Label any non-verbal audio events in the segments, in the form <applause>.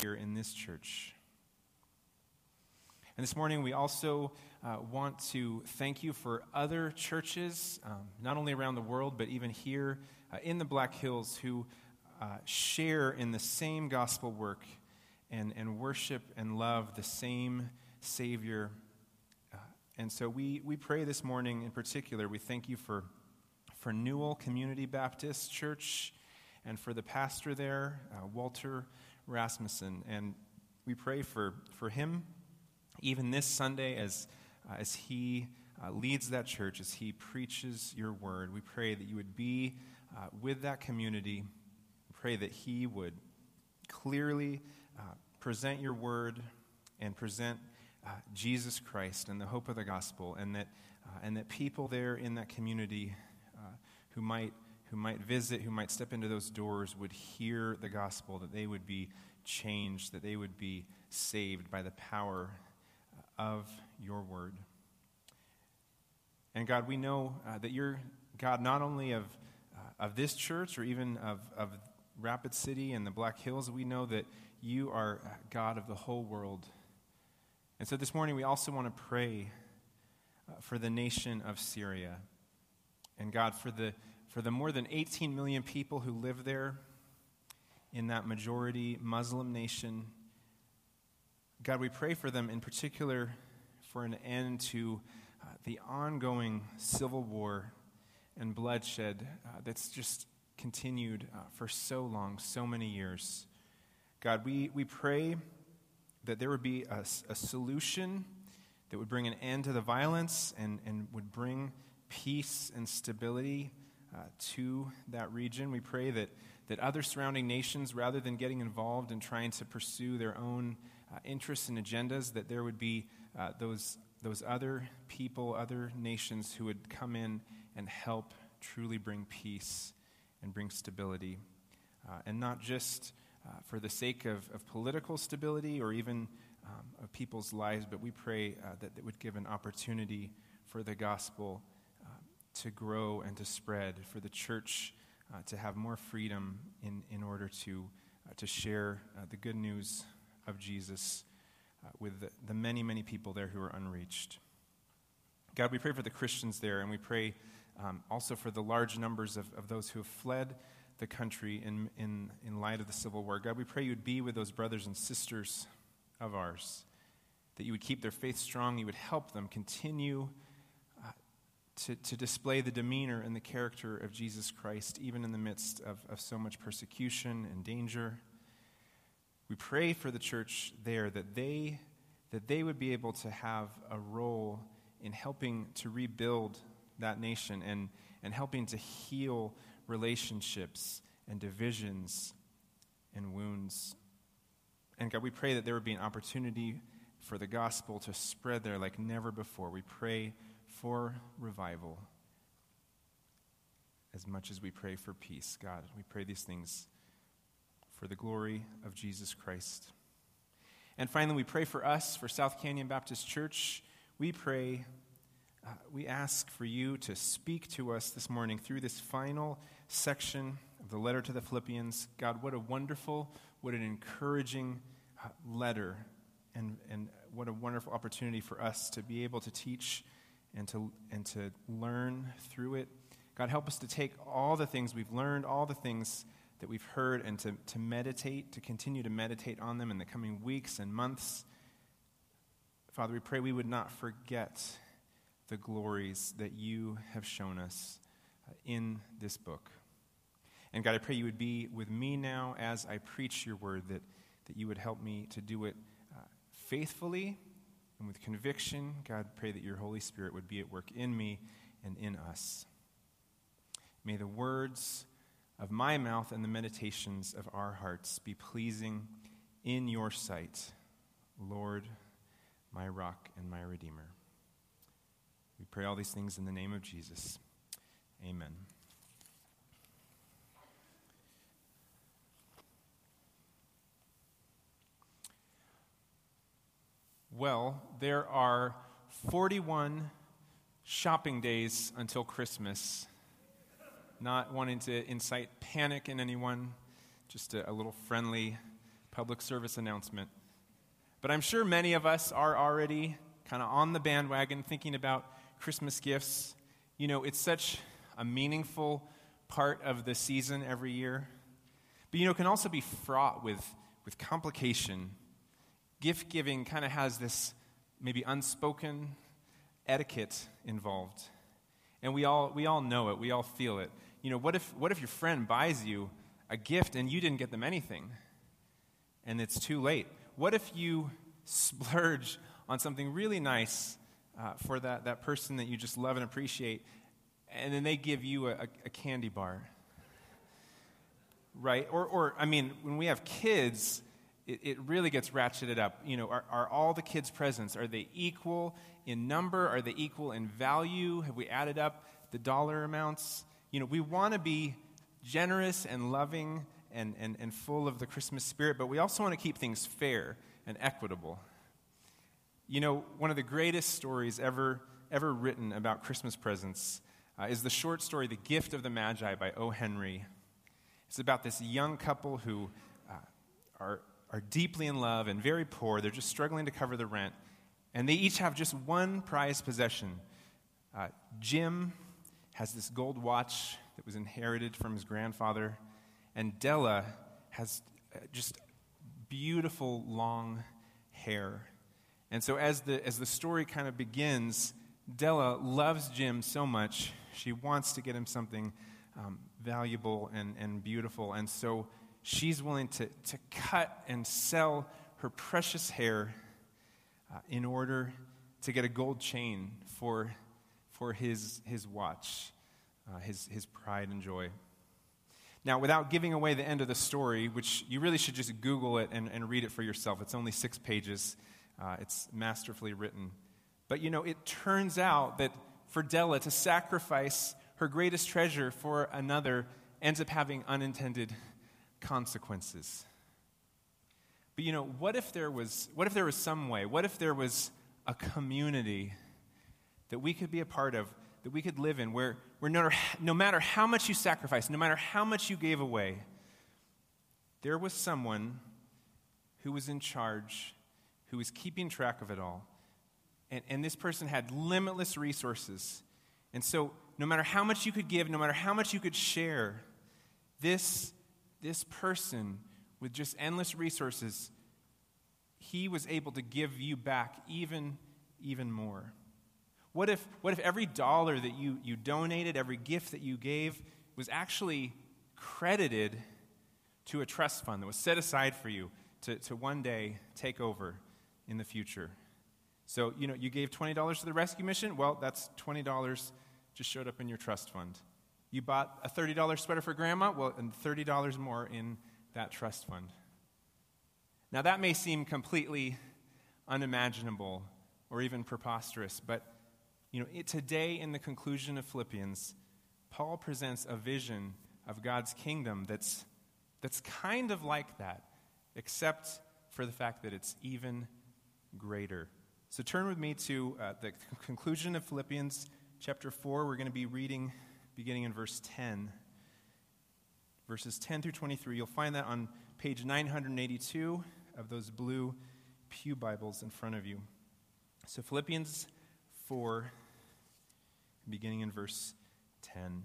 here in this church. And this morning, we also uh, want to thank you for other churches, um, not only around the world, but even here uh, in the Black Hills, who uh, share in the same gospel work and, and worship and love the same Savior. Uh, and so we, we pray this morning in particular, we thank you for, for Newell Community Baptist Church and for the pastor there, uh, Walter Rasmussen. And we pray for, for him even this Sunday as, uh, as he uh, leads that church, as he preaches your word. We pray that you would be uh, with that community. We pray that he would clearly uh, present your word and present uh, Jesus Christ and the hope of the gospel, and that, uh, and that people there in that community who might who might visit, who might step into those doors, would hear the gospel, that they would be changed, that they would be saved by the power of your word. And God, we know uh, that you're God not only of, uh, of this church or even of, of Rapid City and the Black Hills, we know that you are God of the whole world. And so this morning we also want to pray uh, for the nation of Syria. And God, for the for the more than 18 million people who live there in that majority Muslim nation. God, we pray for them in particular for an end to uh, the ongoing civil war and bloodshed uh, that's just continued uh, for so long, so many years. God, we, we pray that there would be a, a solution that would bring an end to the violence and, and would bring peace and stability uh, to that region. We pray that, that other surrounding nations, rather than getting involved in trying to pursue their own uh, interests and agendas, that there would be uh, those, those other people, other nations who would come in and help truly bring peace and bring stability. Uh, and not just uh, for the sake of, of political stability or even um, of people's lives, but we pray uh, that it would give an opportunity for the gospel to grow and to spread, for the church uh, to have more freedom in, in order to, uh, to share uh, the good news of Jesus uh, with the, the, many, many people there who are unreached. God, we pray for the Christians there, and we pray um, also for the large numbers of, of those who have fled the country in, in, in light of the Civil War. God, we pray you would be with those brothers and sisters of ours, that you would keep their faith strong, you would help them continue to, to display the demeanor and the character of Jesus Christ, even in the midst of, of so much persecution and danger. We pray for the church there that they, that they would be able to have a role in helping to rebuild that nation and, and helping to heal relationships and divisions and wounds. And God, we pray that there would be an opportunity for the gospel to spread there like never before. We pray for revival as much as we pray for peace. God, we pray these things for the glory of Jesus Christ. And finally, we pray for us, for South Canyon Baptist Church. We pray, uh, we ask for you to speak to us this morning through this final section of the letter to the Philippians. God, what a wonderful, what an encouraging uh, letter, and, and what a wonderful opportunity for us to be able to teach and to, and to learn through it. God, help us to take all the things we've learned, all the things that we've heard, and to, to meditate, to continue to meditate on them in the coming weeks and months. Father, we pray we would not forget the glories that you have shown us uh, in this book. And God, I pray you would be with me now as I preach your word, that, that you would help me to do it uh, faithfully and with conviction, God, pray that your Holy Spirit would be at work in me and in us. May the words of my mouth and the meditations of our hearts be pleasing in your sight, Lord, my rock and my redeemer. We pray all these things in the name of Jesus. Amen. Well, there are 41 shopping days until Christmas. Not wanting to incite panic in anyone, just a, a little friendly public service announcement. But I'm sure many of us are already kind of on the bandwagon thinking about Christmas gifts. You know, it's such a meaningful part of the season every year. But, you know, it can also be fraught with, with complication. Gift giving kind of has this maybe unspoken etiquette involved. And we all, we all know it, we all feel it. You know, what if, what if your friend buys you a gift and you didn't get them anything? And it's too late. What if you <laughs> splurge on something really nice uh, for that, that person that you just love and appreciate, and then they give you a, a candy bar? Right? Or, or, I mean, when we have kids, it, it really gets ratcheted up. You know, are, are all the kids' presents, are they equal in number? Are they equal in value? Have we added up the dollar amounts? You know, we want to be generous and loving and, and, and full of the Christmas spirit, but we also want to keep things fair and equitable. You know, one of the greatest stories ever, ever written about Christmas presents uh, is the short story, The Gift of the Magi by O. Henry. It's about this young couple who uh, are, are deeply in love and very poor. They're just struggling to cover the rent. And they each have just one prized possession. Uh, Jim has this gold watch that was inherited from his grandfather, and Della has uh, just beautiful long hair. And so, as the, as the story kind of begins, Della loves Jim so much, she wants to get him something um, valuable and, and beautiful. And so, she's willing to, to cut and sell her precious hair uh, in order to get a gold chain for, for his, his watch, uh, his, his pride and joy. Now, without giving away the end of the story, which you really should just Google it and, and read it for yourself, it's only six pages, uh, it's masterfully written. But you know, it turns out that for Della to sacrifice her greatest treasure for another ends up having unintended consequences. But you know, what if there was what if there was some way? What if there was a community that we could be a part of, that we could live in, where, where no, no matter how much you sacrificed, no matter how much you gave away, there was someone who was in charge, who was keeping track of it all. And, and this person had limitless resources. And so, no matter how much you could give, no matter how much you could share, this, this person with just endless resources, he was able to give you back even, even more. What if, what if every dollar that you, you donated, every gift that you gave, was actually credited to a trust fund that was set aside for you to, to one day take over in the future? So, you know, you gave $20 to the rescue mission. Well, that's $20 just showed up in your trust fund. You bought a $30 sweater for grandma. Well, and $30 more in that trust fund. Now, that may seem completely unimaginable or even preposterous, but you know, it, today in the conclusion of Philippians, Paul presents a vision of God's kingdom that's, that's kind of like that, except for the fact that it's even greater. So turn with me to uh, the conclusion of Philippians chapter 4. We're going to be reading beginning in verse 10 verses 10 through 23. You'll find that on page 982 of those blue Pew Bibles in front of you. So, Philippians 4, beginning in verse 10.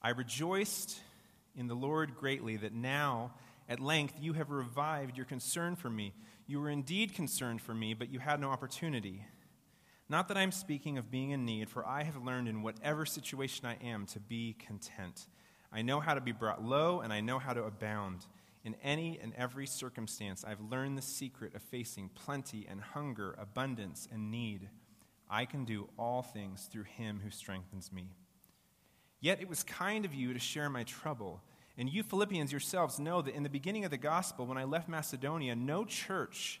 I rejoiced in the Lord greatly that now, at length, you have revived your concern for me. You were indeed concerned for me, but you had no opportunity. Not that I'm speaking of being in need, for I have learned in whatever situation I am to be content. I know how to be brought low, and I know how to abound. In any and every circumstance, I've learned the secret of facing plenty and hunger, abundance and need. I can do all things through him who strengthens me. Yet it was kind of you to share my trouble. And you Philippians yourselves know that in the beginning of the gospel, when I left Macedonia, no church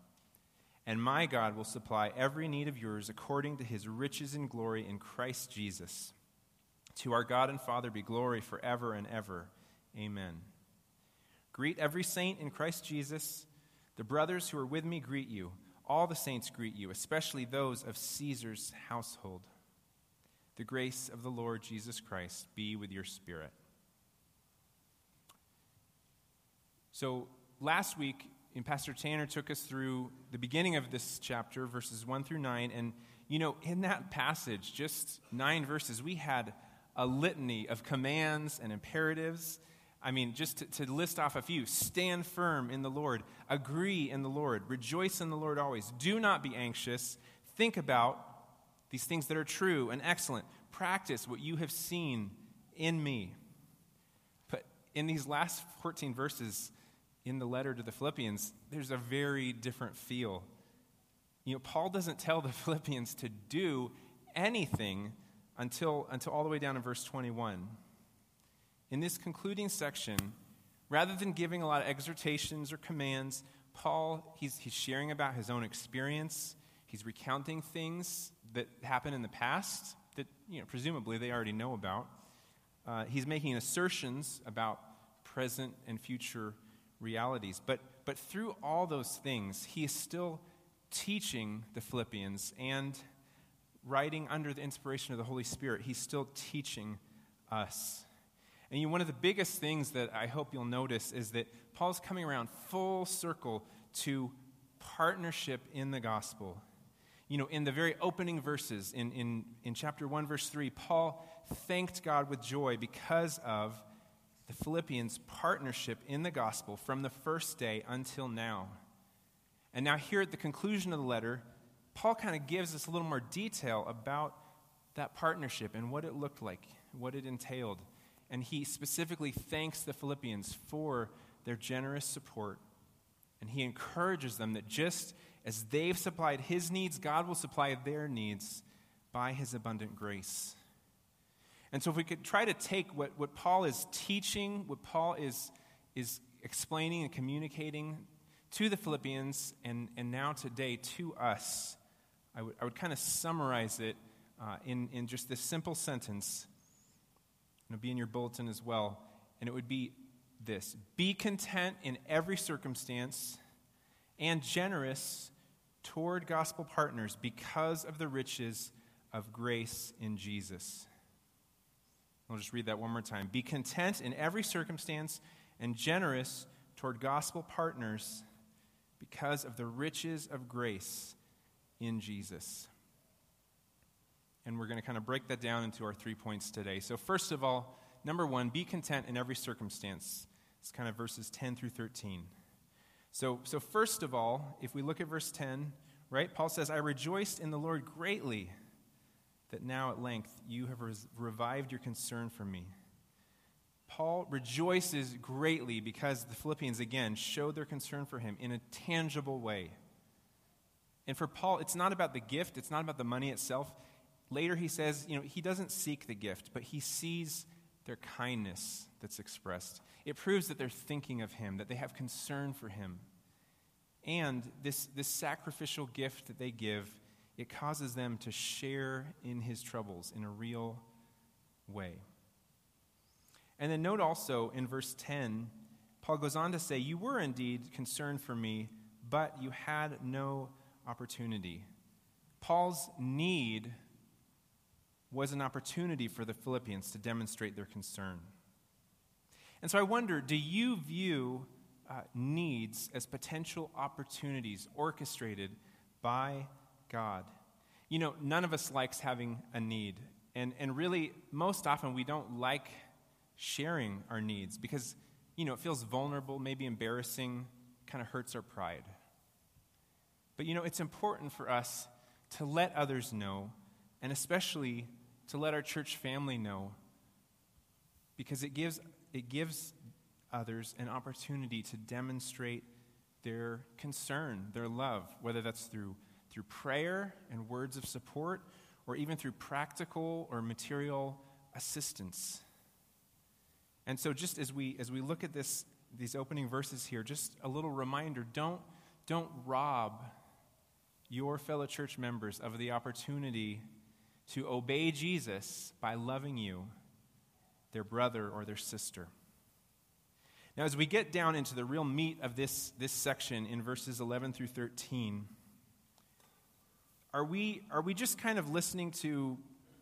And my God will supply every need of yours according to his riches and glory in Christ Jesus. To our God and Father be glory forever and ever. Amen. Greet every saint in Christ Jesus. The brothers who are with me greet you. All the saints greet you, especially those of Caesar's household. The grace of the Lord Jesus Christ be with your spirit. So, last week, Pastor Tanner took us through the beginning of this chapter, verses 1 through 9. And, you know, in that passage, just nine verses, we had a litany of commands and imperatives. I mean, just to, to, list off a few stand firm in the Lord, agree in the Lord, rejoice in the Lord always, do not be anxious, think about these things that are true and excellent, practice what you have seen in me. But in these last 14 verses in the letter to the Philippians, there's a very different feel. You know, Paul doesn't tell the <laughs> Philippians to do anything until, until all the way down in verse 21. In this concluding section, rather than giving a lot of exhortations or commands, Paul, he's, he's sharing about his own experience. He's recounting things that happened in the past that, you know, presumably they already know about. Uh, he's making assertions about present and future realities. But, but through all those things, he is still teaching the Philippians and writing under the inspiration of the Holy Spirit, he's still teaching us. And you one of the biggest things that I hope you'll notice is that Paul's coming around full circle to partnership in the gospel. You know, in the very opening verses, in, in, in chapter 1, verse 3, Paul thanked God with joy because of the Philippians' partnership in the gospel from the first day until now. And now, here at the conclusion of the letter, Paul kind of gives us a little more detail about that partnership and what it looked like, what it entailed. And he specifically thanks the Philippians for their generous support. And he encourages them that just as they've supplied his needs, God will supply their needs by his abundant grace. And so, if we could try to take what, what Paul is teaching, what Paul is, is explaining and communicating to the Philippians, and, and now today to us, I would, I would kind of summarize it uh, in, in just this simple sentence. It'll be in your bulletin as well. And it would be this Be content in every circumstance and generous toward gospel partners because of the riches of grace in Jesus. I'll just read that one more time. Be content in every circumstance and generous toward gospel partners because of the riches of grace in Jesus. And we're going to kind of break that down into our three points today. So, first of all, number one, be content in every circumstance. It's kind of verses 10 through 13. So, so first of all, if we look at verse 10, right, Paul says, I rejoiced in the Lord greatly that now at length you have res- revived your concern for me. Paul rejoices greatly because the Philippians again showed their concern for him in a tangible way. And for Paul, it's not about the gift, it's not about the money itself. Later he says, you know, he doesn't seek the gift, but he sees their kindness that's expressed. It proves that they're thinking of him, that they have concern for him. And this, this sacrificial gift that they give, it causes them to share in his troubles in a real way. And then note also in verse 10, Paul goes on to say, You were indeed concerned for me, but you had no opportunity. Paul's need was an opportunity for the Philippians to demonstrate their concern. And so I wonder do you view uh, needs as potential opportunities orchestrated by God? You know, none of us likes having a need. And, and really, most often, we don't like sharing our needs because, you know, it feels vulnerable, maybe embarrassing, kind of hurts our pride. But you know, it's important for us to let others know, and especially to let our church family know, because it gives, it gives others an opportunity to demonstrate their concern, their love, whether that's through, through prayer and words of support, or even through practical or material assistance. And so, just as we, as we look at this these opening verses here, just a little reminder don't, don't rob your fellow church members of the opportunity to obey Jesus by loving you, their brother or their sister. Now, as we get down into the real meat of this, this section in verses 11 through 13, are we, are we just kind of listening to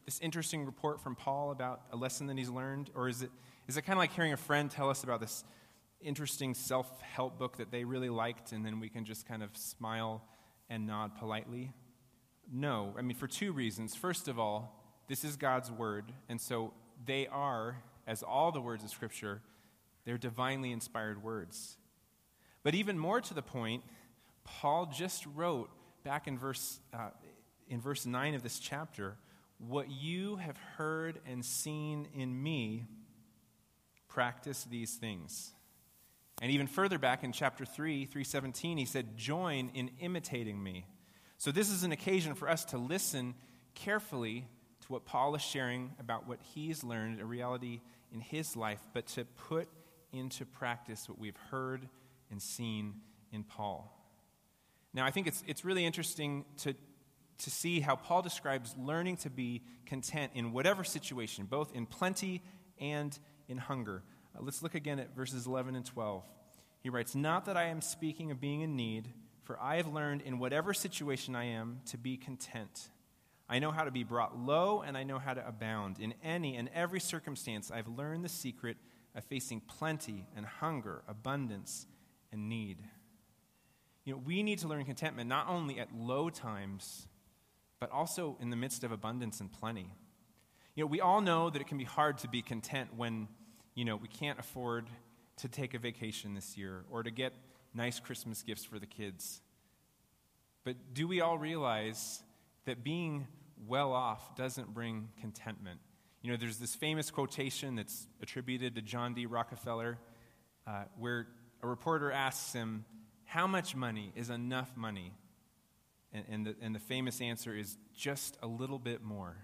this interesting report from Paul about a lesson that he's learned? Or is it, is it kind of like hearing a friend tell us about this interesting self help book that they really liked, and then we can just kind of smile and nod politely? No. I mean, for two reasons. First of all, this is God's word, and so they are, as all the words of Scripture, they're divinely inspired words. But even more to the point, Paul just wrote back in verse, uh, in verse 9 of this chapter what you have heard and seen in me, practice these things. And even further back in chapter 3, 317, he said, Join in imitating me. So this is an occasion for us to listen carefully to what Paul is sharing about what he's learned, a reality in his life, but to put into practice what we've heard and seen in Paul. Now, I think it's, it's really interesting to, to see how Paul describes learning to be content in whatever situation, both in plenty and in hunger. Uh, let's look again at verses 11 and 12. He writes, Not that I am speaking of being in need, for I have learned in whatever situation I am to be content. I know how to be brought low, and I know how to abound. In any and every circumstance, I've learned the secret of facing plenty and hunger, abundance and need. You know, we need to learn contentment not only at low times, but also in the midst of abundance and plenty. You know, we all know that it can be hard to be content when, you know, we can't afford to take a vacation this year or to get nice Christmas gifts for the kids. But do we all realize that being well off doesn't bring contentment? You know, there's this famous quotation that's attributed to John D. Rockefeller uh, where a reporter asks him, How much money is enough money? And, and, the, and the famous answer is just a little bit more,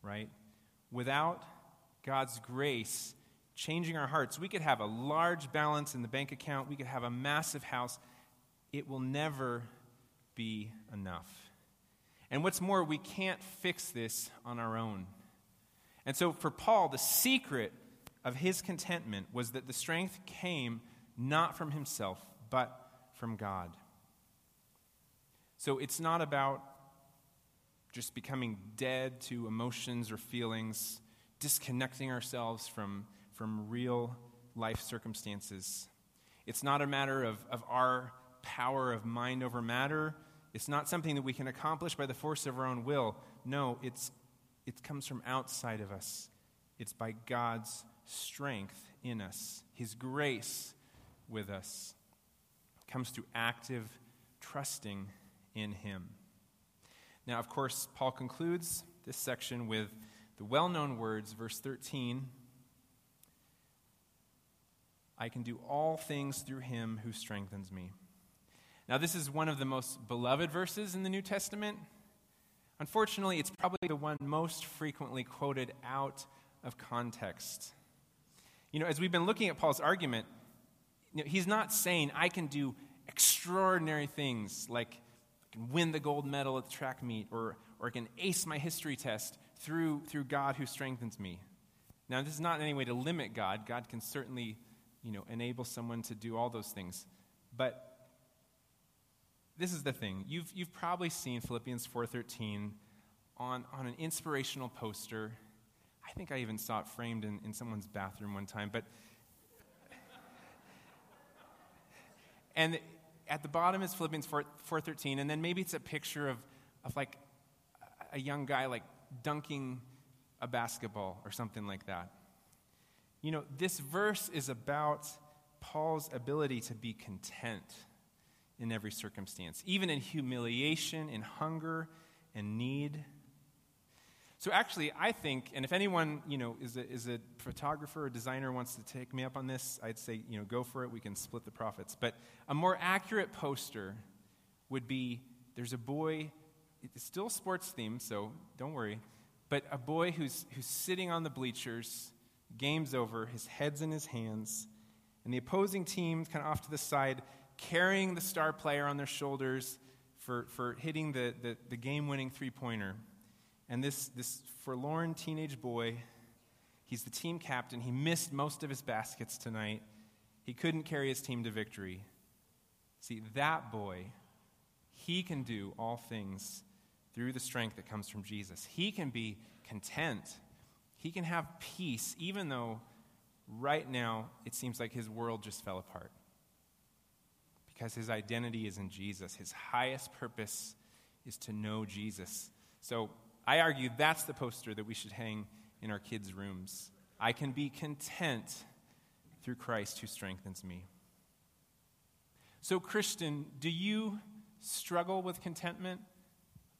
right? Without God's grace changing our hearts, we could have a large balance in the bank account, we could have a massive house. It will never be enough. And what's more, we can't fix this on our own. And so for Paul, the secret of his contentment was that the strength came not from himself, but from God. So it's not about just becoming dead to emotions or feelings, disconnecting ourselves from, from real life circumstances. It's not a matter of, of our power of mind over matter. It's not something that we can accomplish by the force of our own will. No, it's it comes from outside of us. It's by God's strength in us, His grace with us. Comes through active trusting in Him. Now, of course, Paul concludes this section with the well known words, verse 13 I can do all things through Him who strengthens me. Now, this is one of the most beloved verses in the New Testament. Unfortunately, it's probably the one most frequently quoted out of context. You know, as we've been looking at Paul's argument, you know, he's not saying, I can do extraordinary things like I can win the gold medal at the track meet or, or I can ace my history test through, through God who strengthens me. Now, this is not in any way to limit God. God can certainly, you know, enable someone to do all those things. But this is the thing. You've, you've probably seen Philippians 4.13 on, on an inspirational poster. I think I even saw it framed in, in someone's bathroom one time. But and at the bottom is Philippians 4, 4.13, and then maybe it's a picture of, of like a young guy like dunking a basketball or something like that. You know, this verse is about Paul's ability to be content in every circumstance, even in humiliation, in hunger and need. So actually, I think, and if anyone, you know, is a, is a photographer or designer wants to take me up on this, I'd say, you know, go for it. We can split the profits. But a more accurate poster would be there's a boy, it's still sports theme, so don't worry, but a boy who's, who's sitting on the bleachers, game's over, his head's in his hands, And the opposing team, kind of off to the side, carrying the star player on their shoulders for, for hitting the, the, the game winning three pointer. And this, this forlorn teenage boy, he's the team captain. He missed most of his baskets tonight. He couldn't carry his team to victory. See, that boy, he can do all things through the strength that comes from Jesus. He can be content. He can have peace, even though right now it seems like his world just fell apart. Because his identity is in Jesus. His highest purpose is to know Jesus. So I argue that's the poster that we should hang in our kids' rooms. I can be content through Christ who strengthens me. So, Christian, do you struggle with contentment?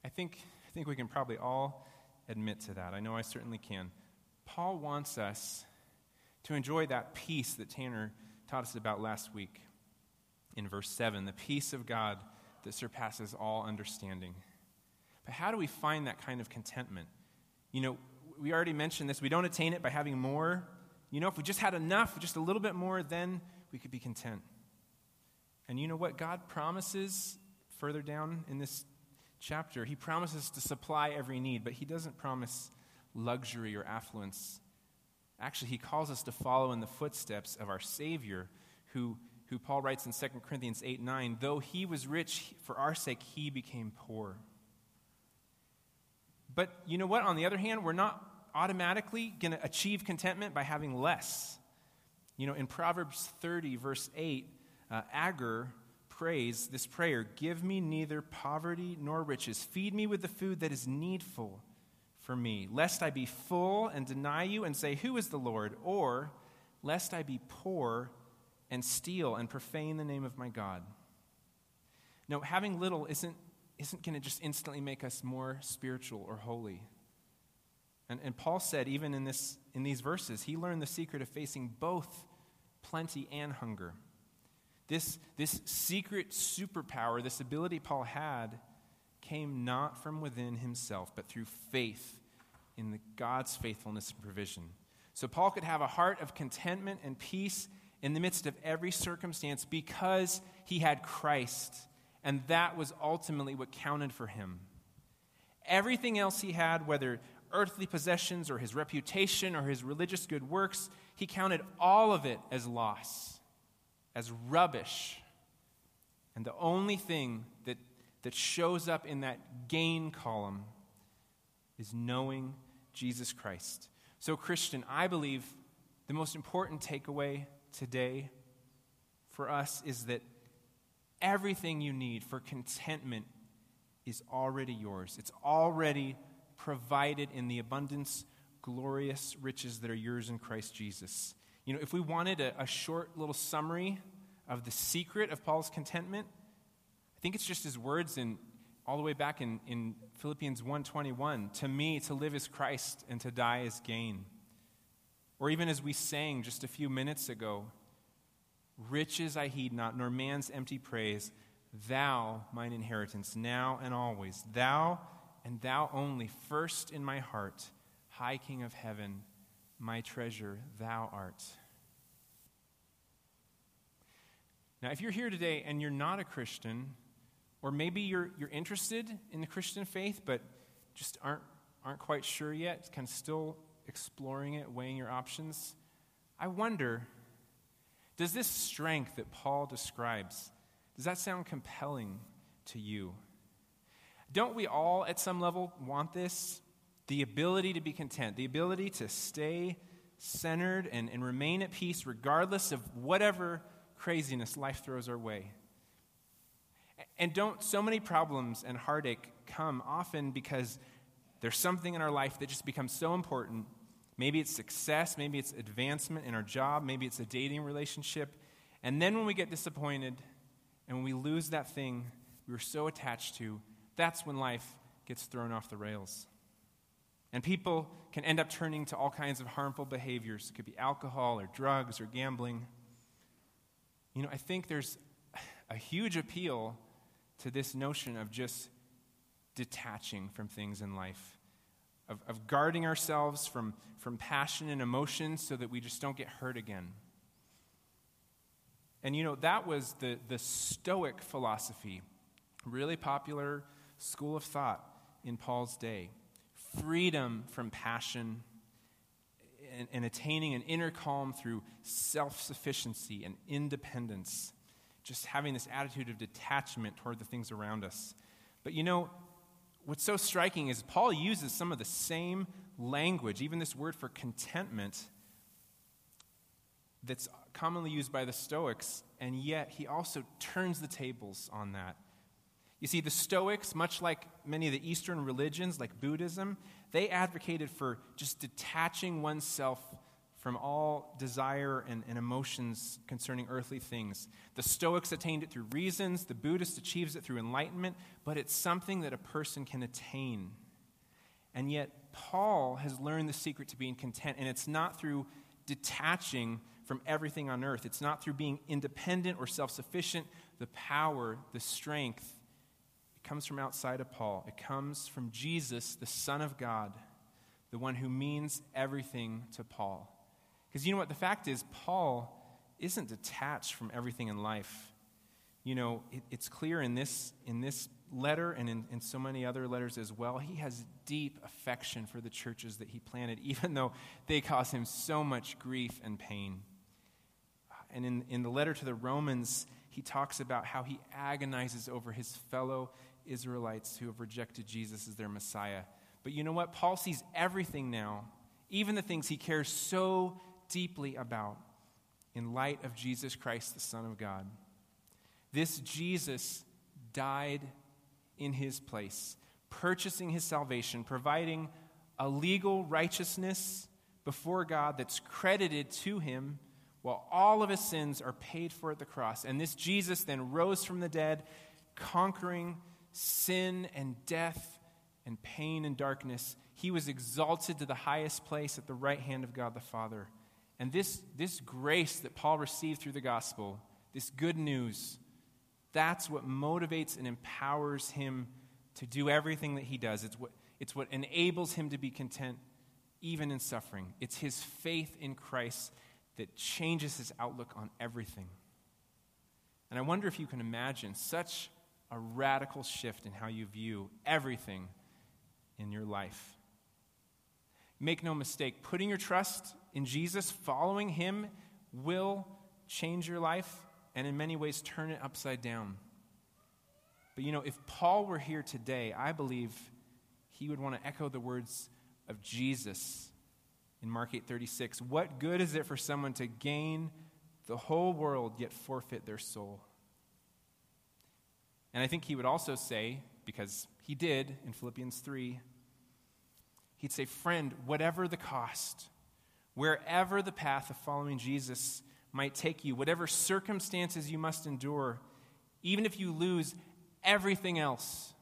I think, I think we can probably all admit to that. I know I certainly can. Paul wants us to enjoy that peace that Tanner taught us about last week in verse 7 the peace of God that surpasses all understanding. But how do we find that kind of contentment? You know, we already mentioned this. We don't attain it by having more. You know, if we just had enough, just a little bit more, then we could be content. And you know what God promises further down in this chapter? He promises to supply every need, but He doesn't promise luxury or affluence. Actually, He calls us to follow in the footsteps of our Savior, who, who Paul writes in 2 Corinthians 8 9, though He was rich, for our sake, He became poor. But you know what? On the other hand, we're not automatically going to achieve contentment by having less. You know, in Proverbs 30, verse 8, uh, Agur prays this prayer Give me neither poverty nor riches. Feed me with the food that is needful for me, lest I be full and deny you and say, Who is the Lord? Or lest I be poor and steal and profane the name of my God. No, having little isn't, isn't going to just instantly make us more spiritual or holy. And, and Paul said, even in, this, in these verses, he learned the secret of facing both plenty and hunger. This, this secret superpower, this ability Paul had, came not from within himself, but through faith in the God's faithfulness and provision. So Paul could have a heart of contentment and peace in the midst of every circumstance because he had Christ, and that was ultimately what counted for him. Everything else he had, whether earthly possessions or his reputation or his religious good works, he counted all of it as loss as rubbish. And the only thing that, that shows up in that gain column is knowing Jesus Christ. So, Christian, I believe the most important takeaway today for us is that everything you need for contentment is already yours. It's already provided in the abundance, glorious riches that are yours in Christ Jesus. You know, if we wanted a, a short little summary of the secret of Paul's contentment, I think it's just his words in all the way back in, in Philippians 1:21, to me to live is Christ and to die is gain. Or even as we sang just a few minutes ago, riches I heed not, nor man's empty praise, thou mine inheritance now and always, thou and thou only, first in my heart, high king of heaven, my treasure thou art. Now, if you're here today and you're not a Christian, or maybe you're, you're interested in the Christian faith, but just aren't, aren't quite sure yet, kind of still exploring it, weighing your options, I wonder does this strength that Paul describes, does that sound compelling to you? Don't we all, at some level, want this? The ability to be content, the ability to stay centered and, and remain at peace regardless of whatever craziness life throws our way. And don't so many problems and heartache come often because there's something in our life that just becomes so important. Maybe it's success, maybe it's advancement in our job, maybe it's a dating relationship. And then when we get disappointed and when we lose that thing we were so attached to, that's when life gets thrown off the rails. And people can end up turning to all kinds of harmful behaviors. It could be alcohol or drugs or gambling. You know, I think there's a huge appeal to this notion of just detaching from things in life, of, of guarding ourselves from, from passion and emotion so that we just don't get hurt again. And you know, that was the, the Stoic philosophy, really popular school of thought in Paul's day. Freedom from passion and, and attaining an inner calm through self sufficiency and independence. Just having this attitude of detachment toward the things around us. But you know, what's so striking is Paul uses some of the same language, even this word for contentment that's commonly used by the Stoics, and yet he also turns the tables on that. You see, the Stoics, much like many of the Eastern religions, like Buddhism, they advocated for just detaching oneself from all desire and, and, emotions concerning earthly things. The Stoics attained it through reasons, the Buddhist achieves it through enlightenment, but it's something that a person can attain. And yet, Paul has learned the secret to being content, and it's not through detaching from everything on earth. It's not through being independent or self sufficient. The power, the strength, it comes from outside of Paul. It comes from Jesus, the Son of God, the one who means everything to Paul. Because you know what? The fact is, Paul isn't detached from everything in life. You know, it, it's clear in this, in this letter and in, in so many other letters as well, he has deep affection for the churches that he planted, <laughs> even though they cause him so much grief and pain. And in, in the letter to the Romans, he talks about how he agonizes over his fellow Israelites who have rejected Jesus as their Messiah. But you know what? Paul sees everything now, even the things he cares so deeply about, in light of Jesus Christ, the Son of God. This Jesus died in his place, purchasing his salvation, providing a legal righteousness before God that's credited to him while all of his sins are paid for at the cross. And this Jesus then rose from the dead, conquering sin and death and pain and darkness. He was exalted to the highest place at the right hand of God the Father. And this, this grace that Paul received through the gospel, this good news, that's what motivates and empowers him to do everything that he does. It's what, it's what enables him to be content even in suffering. It's his faith in Christ that changes his outlook on everything. And I wonder if you can imagine such a radical shift in how you view everything in your life. Make no mistake, putting your trust in Jesus, following him, will change your life and in many ways turn it upside down. But you know, if Paul were here today, I believe he would want to echo the words of Jesus in Mark 8:36, "What good is it for someone to gain the whole world yet forfeit their soul?" And I think he would also say, because he did in Philippians 3, he'd say, "Friend, whatever the cost, wherever the path of following Jesus might take you, whatever circumstances you must endure, even if you lose everything else,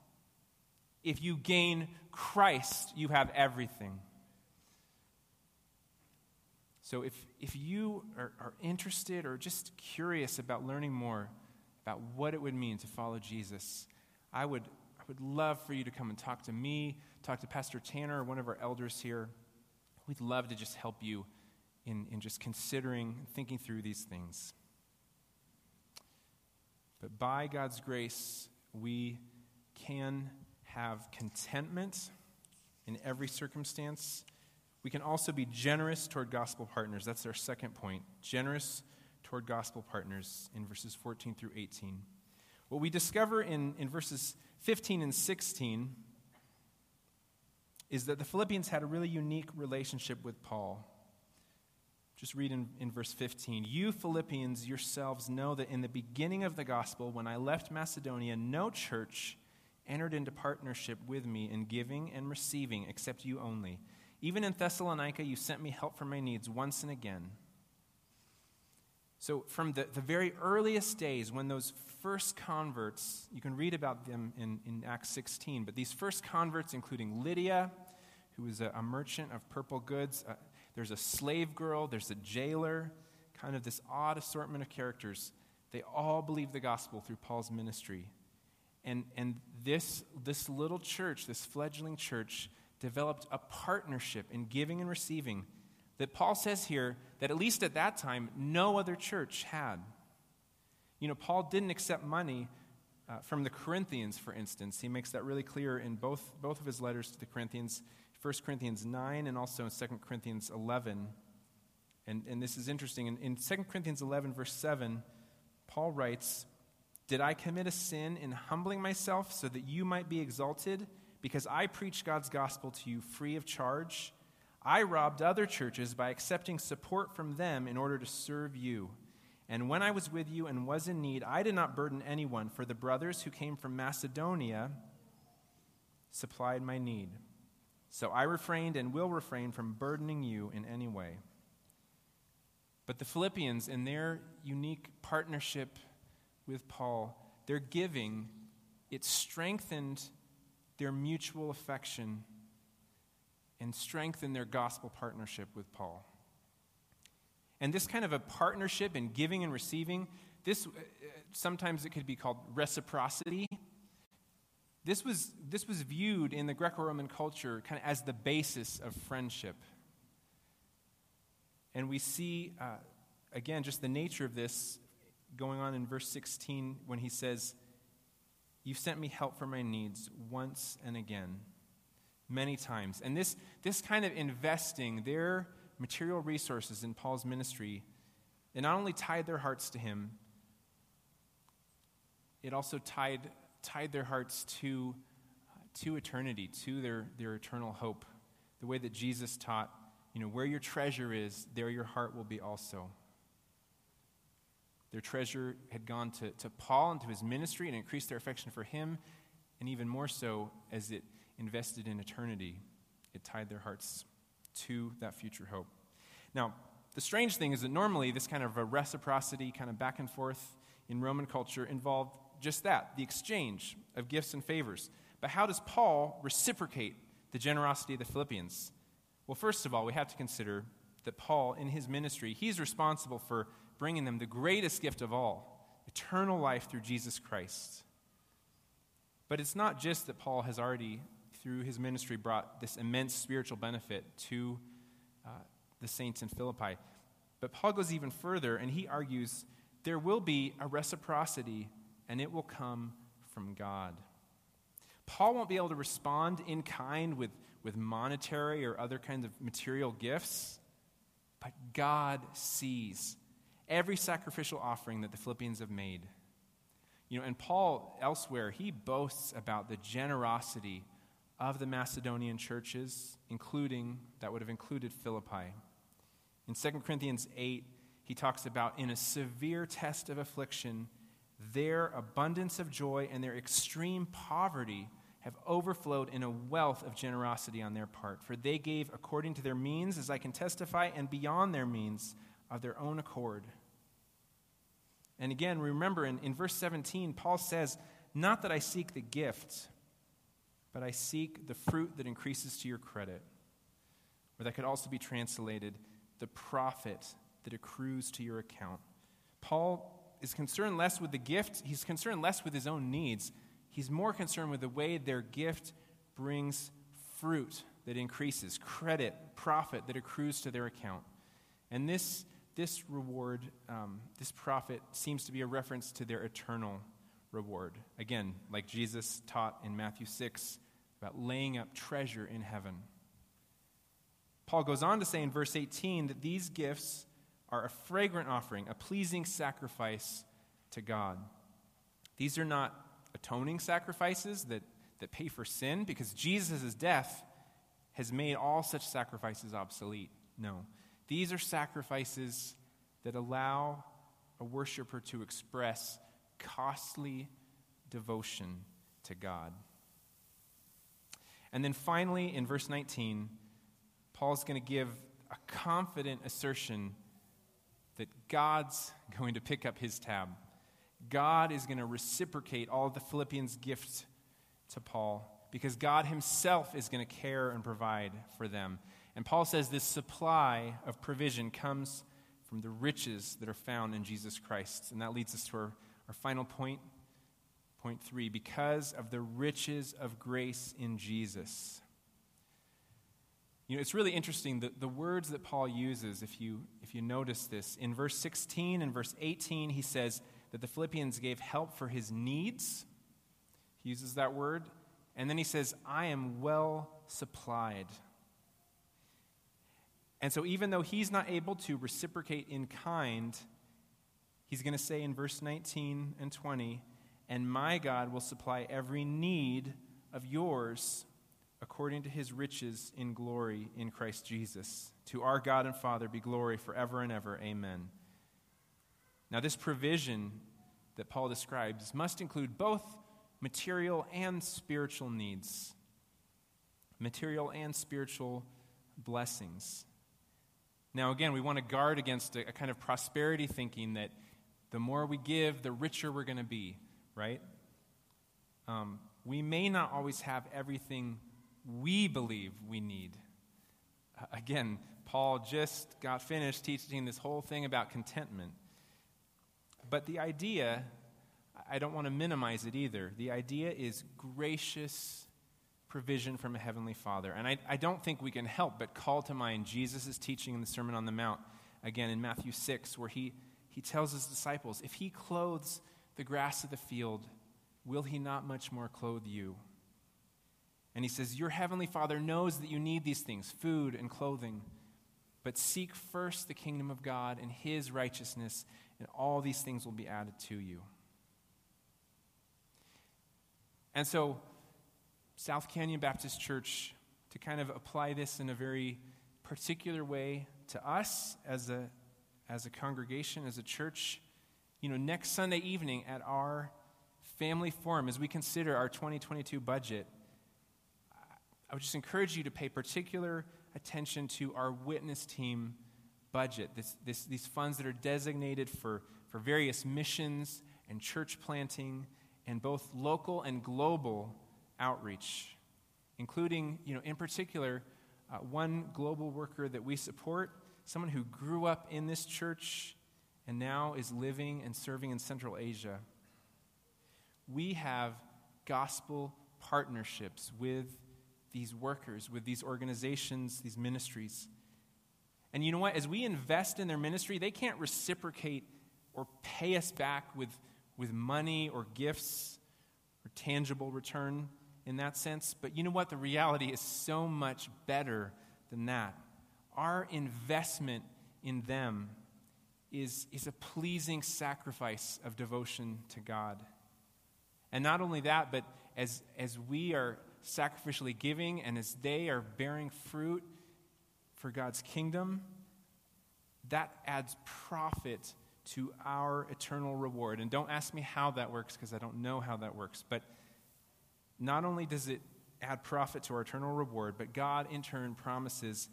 if you gain Christ, you have everything." So if, if you are, are interested or just curious about learning more about what it would mean to follow Jesus, I would, I would love for you to come and talk to me, talk to Pastor Tanner one of our elders here. We'd love to just help you in, in just considering, thinking through these things. But by God's grace, we can have contentment in every circumstance we can also be generous toward gospel partners. That's our second point. Generous toward gospel partners in verses 14 through 18. What we discover in, in verses 15 and 16 is that the Philippians had a really unique relationship with Paul. Just read in, in verse 15. You Philippians yourselves know that in the beginning of the gospel, when I left Macedonia, no church entered into partnership with me in giving and receiving except you only. Even in Thessalonica, you sent me help for my needs once and again. So, from the, the very earliest days, when those first converts, you can read about them in, in Acts 16, but these first converts, including Lydia, who was a, a merchant of purple goods, uh, there's a slave girl, there's a jailer, kind of this odd assortment of characters. They all believed the gospel through Paul's ministry. And, and this, this little church, this fledgling church, developed a partnership in giving and receiving that Paul says here that at least at that time, no other church had. You know, Paul didn't accept money uh, from the Corinthians, for instance. He makes that really clear in both, both of his letters to the Corinthians, 1 Corinthians 9 and also in 2 Corinthians 11. And, and this is interesting. In, in 2 Corinthians 11, verse 7, Paul writes, Did I commit a sin in humbling myself so that you might be exalted? Because I preached God's gospel to you free of charge. I robbed other churches by accepting support from them in order to serve you. And when I was with you and was in need, I did not burden anyone, for the brothers who came from Macedonia supplied my need. So I refrained and will refrain from burdening you in any way. But the Philippians, in their unique partnership with Paul, their giving, it strengthened their mutual affection and strengthen their gospel partnership with Paul. And this kind of a partnership in giving and receiving, this uh, sometimes it could be called reciprocity. This was, this was viewed in the Greco Roman culture kind of as the basis of friendship. And we see, uh, again, just the nature of this going on in verse 16 when he says, You've sent me help for my needs once and again, many times. And this, this kind of investing their material resources in Paul's ministry, it not only tied their hearts to him, it also tied, tied their hearts to, to eternity, to their, their eternal hope. The way that Jesus taught you know, where your treasure is, there your heart will be also. Their treasure had gone to, to Paul and to his ministry and increased their affection for him, and even more so as it invested in eternity. It tied their hearts to that future hope. Now, the strange thing is that normally this kind of a reciprocity, kind of back and forth in Roman culture, involved just that the exchange of gifts and favors. But how does Paul reciprocate the generosity of the Philippians? Well, first of all, we have to consider that Paul, in his ministry, he's responsible for bringing them the greatest gift of all eternal life through Jesus Christ. But it's not just that Paul has already, through his ministry, brought this immense spiritual benefit to uh, the saints in Philippi. But Paul goes even further and he argues there will be a reciprocity and it will come from God. Paul won't be able to respond in kind with with monetary or other kinds of material gifts, but God sees every sacrificial offering that the Philippians have made. You know, and Paul elsewhere, he boasts about the generosity of the Macedonian churches, including, that would have included Philippi. In 2 Corinthians 8, he talks about in a severe test of affliction, their abundance of joy and their extreme poverty have overflowed in a wealth of generosity on their part. For they gave according to their means, as I can testify, and beyond their means of their own accord. And again, remember in, in verse 17, Paul says, Not that I seek the gift, but I seek the fruit that increases to your credit. Or that could also be translated, the profit that accrues to your account. Paul is concerned less with the gift, he's concerned less with his own needs He's more concerned with the way their gift brings fruit that increases, credit, profit that accrues to their account. And this, this reward, um, this profit, seems to be a reference to their eternal reward. Again, like Jesus taught in Matthew 6 about laying up treasure in heaven. Paul goes on to say in verse 18 that these gifts are a fragrant offering, a pleasing sacrifice to God. These are not atoning sacrifices that, that pay for sin because Jesus' death has made all such sacrifices obsolete. No. These are sacrifices that allow a worshiper to express costly devotion to God. And then finally, in verse 19, Paul's going to give a confident assertion that God's <laughs> going to pick up his tab. God is going to reciprocate all the Philippians' gifts to Paul because God himself is going to care and provide for them. And Paul says this supply of provision comes from the riches that are found in Jesus Christ. And that leads us to our, our final point, point three because of the riches of grace in Jesus. You know, it's really interesting that the words that Paul uses, if you, if you notice this, in verse 16 and verse 18, he says, that the Philippians gave help for his needs. He uses that word. And then he says, I am well supplied. And so, even though he's not able to reciprocate in kind, he's going to say in verse 19 and 20, and my God will supply every need of yours according to his riches in glory in Christ Jesus. To our God and Father be glory forever and ever. Amen. Now, this provision that Paul describes must include both material and spiritual needs, material and spiritual blessings. Now, again, we want to guard against a, a kind of prosperity thinking that the more we give, the richer we're going to be, right? Um, we may not always have everything we believe we need. Again, Paul just got finished teaching this whole thing about contentment. But the idea, I don't want to minimize it either. The idea is gracious provision from a heavenly Father. And I, I don't think we can help but call to mind Jesus' teaching in the Sermon on the Mount, again in Matthew 6, where he, he tells his disciples, If he clothes the grass of the field, will he not much more clothe you? And he says, Your heavenly Father knows that you need these things, food and clothing. But seek first the kingdom of God and his righteousness, and all these things will be added to you. And so, South Canyon Baptist Church, to kind of apply this in a very particular way to us as a, as a congregation, as a church, you know, next Sunday evening at our family forum, as we consider our 2022 budget, I would just encourage you to pay particular attention to our witness team budget, this, this, these funds that are designated for, for various missions and church planting and both local and global outreach, including, you know, in particular, uh, one global worker that we support, someone who grew up in this church and now is living and serving in Central Asia. We have gospel partnerships with these workers, with these organizations, these ministries. And you know what? As we invest in their ministry, they can't reciprocate or pay us back with, with money or gifts or tangible return in that sense. But you know what? The reality is so much better than that. Our investment in them is, is a pleasing sacrifice of devotion to God. And not only that, but as, as we are sacrificially giving and as they are bearing fruit for God's kingdom, that adds profit to our eternal reward. And don't ask me how that works because I don't know how that works. But not only does it add profit to our eternal reward, but God in turn promises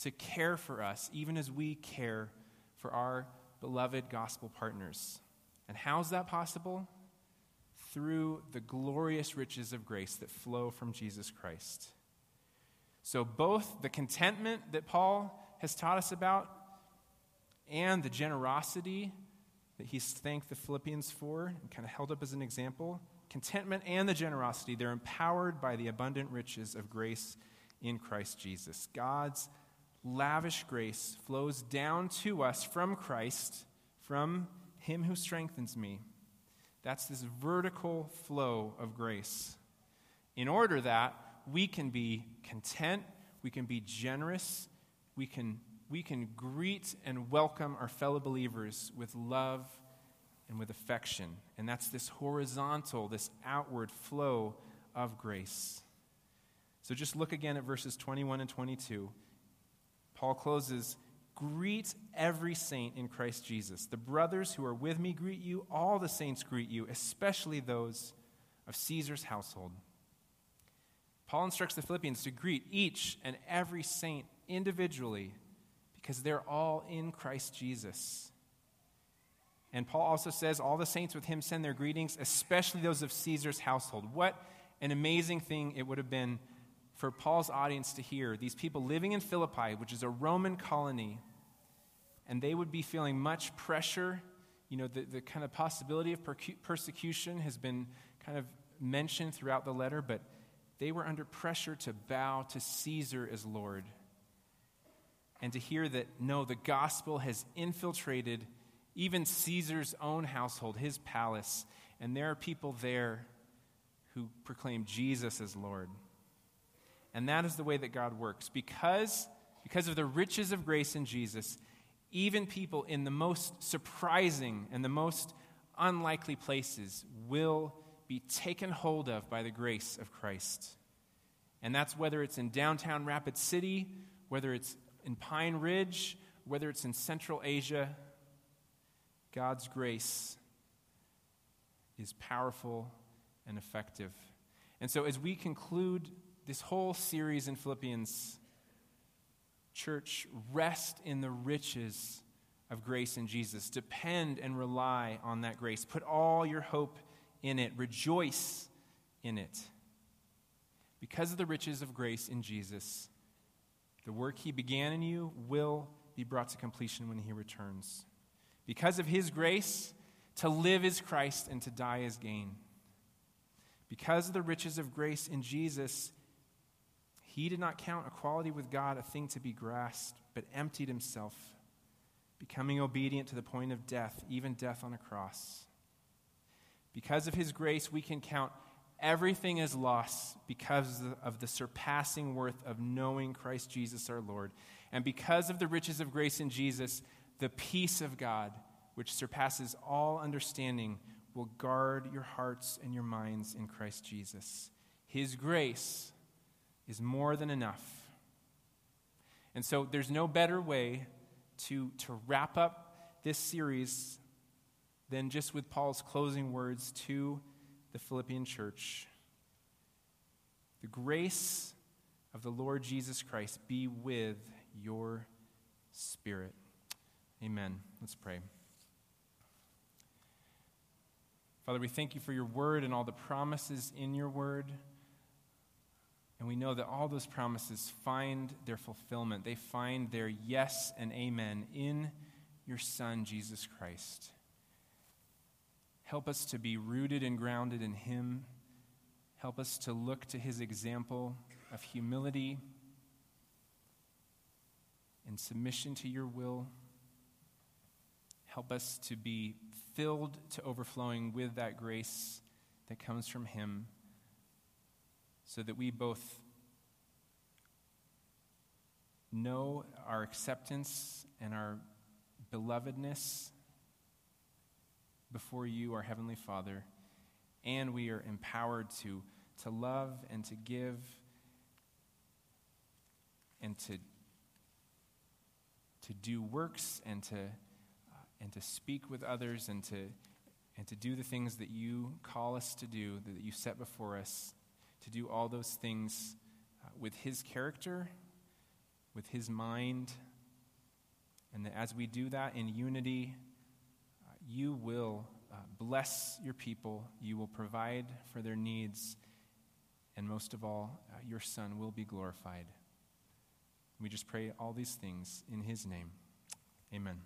to care for us even as we care for our beloved gospel partners. And how's that possible? through the glorious riches of grace that flow from Jesus Christ. So, both the contentment that Paul has taught us about and the generosity that he's thanked the Philippians for and kind of held up as an example, contentment and the generosity, they're empowered by the abundant riches of grace in Christ Jesus. God's lavish grace flows down to us from Christ, from him who strengthens me that's this vertical flow of grace. In order that we can be content, we can be generous, we can, we can greet and welcome our fellow believers with love and with affection. And that's this horizontal, this outward flow of grace. So just look again at verses 21 and 22. Paul closes Greet every saint in Christ Jesus. The brothers who are with me greet you. All the saints greet you, especially those of Caesar's household. Paul instructs the Philippians to greet each and every saint individually because they're all in Christ Jesus. And Paul also says, All the saints with him send their greetings, especially those of Caesar's household. What an amazing thing it would have been for Paul's audience to hear. These people living in Philippi, which is a Roman colony, and they would be feeling much pressure. You know, the, the kind of possibility of persecution has been kind of mentioned throughout the letter, but they were under pressure to bow to Caesar as Lord. And to hear that, no, the gospel has infiltrated even Caesar's own household, his palace. And there are people there who proclaim Jesus as Lord. And that is the way that God works. Because, because of the riches of grace in Jesus, even people in the most surprising and the most unlikely places will be taken hold of by the grace of Christ. And that's whether it's in downtown Rapid City, whether it's in Pine Ridge, whether it's in Central Asia. God's grace is powerful and effective. And so, as we conclude this whole series in Philippians, church, rest in the riches of grace in Jesus. Depend and rely on that grace. Put all your hope in it. Rejoice in it. Because of the riches of grace in Jesus, the work he began in you will be brought to completion when he returns. Because of his grace, to live is Christ and to die is gain. Because of the riches of grace in Jesus, he did not count equality with God a thing to be grasped, but emptied himself, becoming obedient to the point of death, even death on a cross. Because of his grace, we can count everything as loss because of the surpassing worth of knowing Christ Jesus our Lord. And because of the riches of grace in Jesus, the peace of God, which surpasses all understanding, will guard your hearts and your minds in Christ Jesus. His grace is more than enough. And so there's no better way to, to wrap up this series than just with Paul's closing words to the Philippian church. The grace of the Lord Jesus Christ be with your spirit. Amen. Let's pray. Father, we thank you for your word and all the promises in your word. And we know that all those promises find their fulfillment. They find their yes and amen in your Son, Jesus Christ. Help us to be rooted and grounded in Him. Help us to look to His example of humility and submission to your will. Help us to be filled to overflowing with that grace that comes from Him so that we both know our acceptance and our belovedness before you, our Heavenly Father, and we are empowered to, to love and to give and to, to do works and to, uh, and to speak with others and to, and to do the things that you call us to do, that you set before us to do all those things uh, with His character, with His mind, and that as we do that in unity, uh, you will uh, bless your people, you will provide for their needs, and most of all, your Son will be glorified. We just pray all these things in His name. Amen.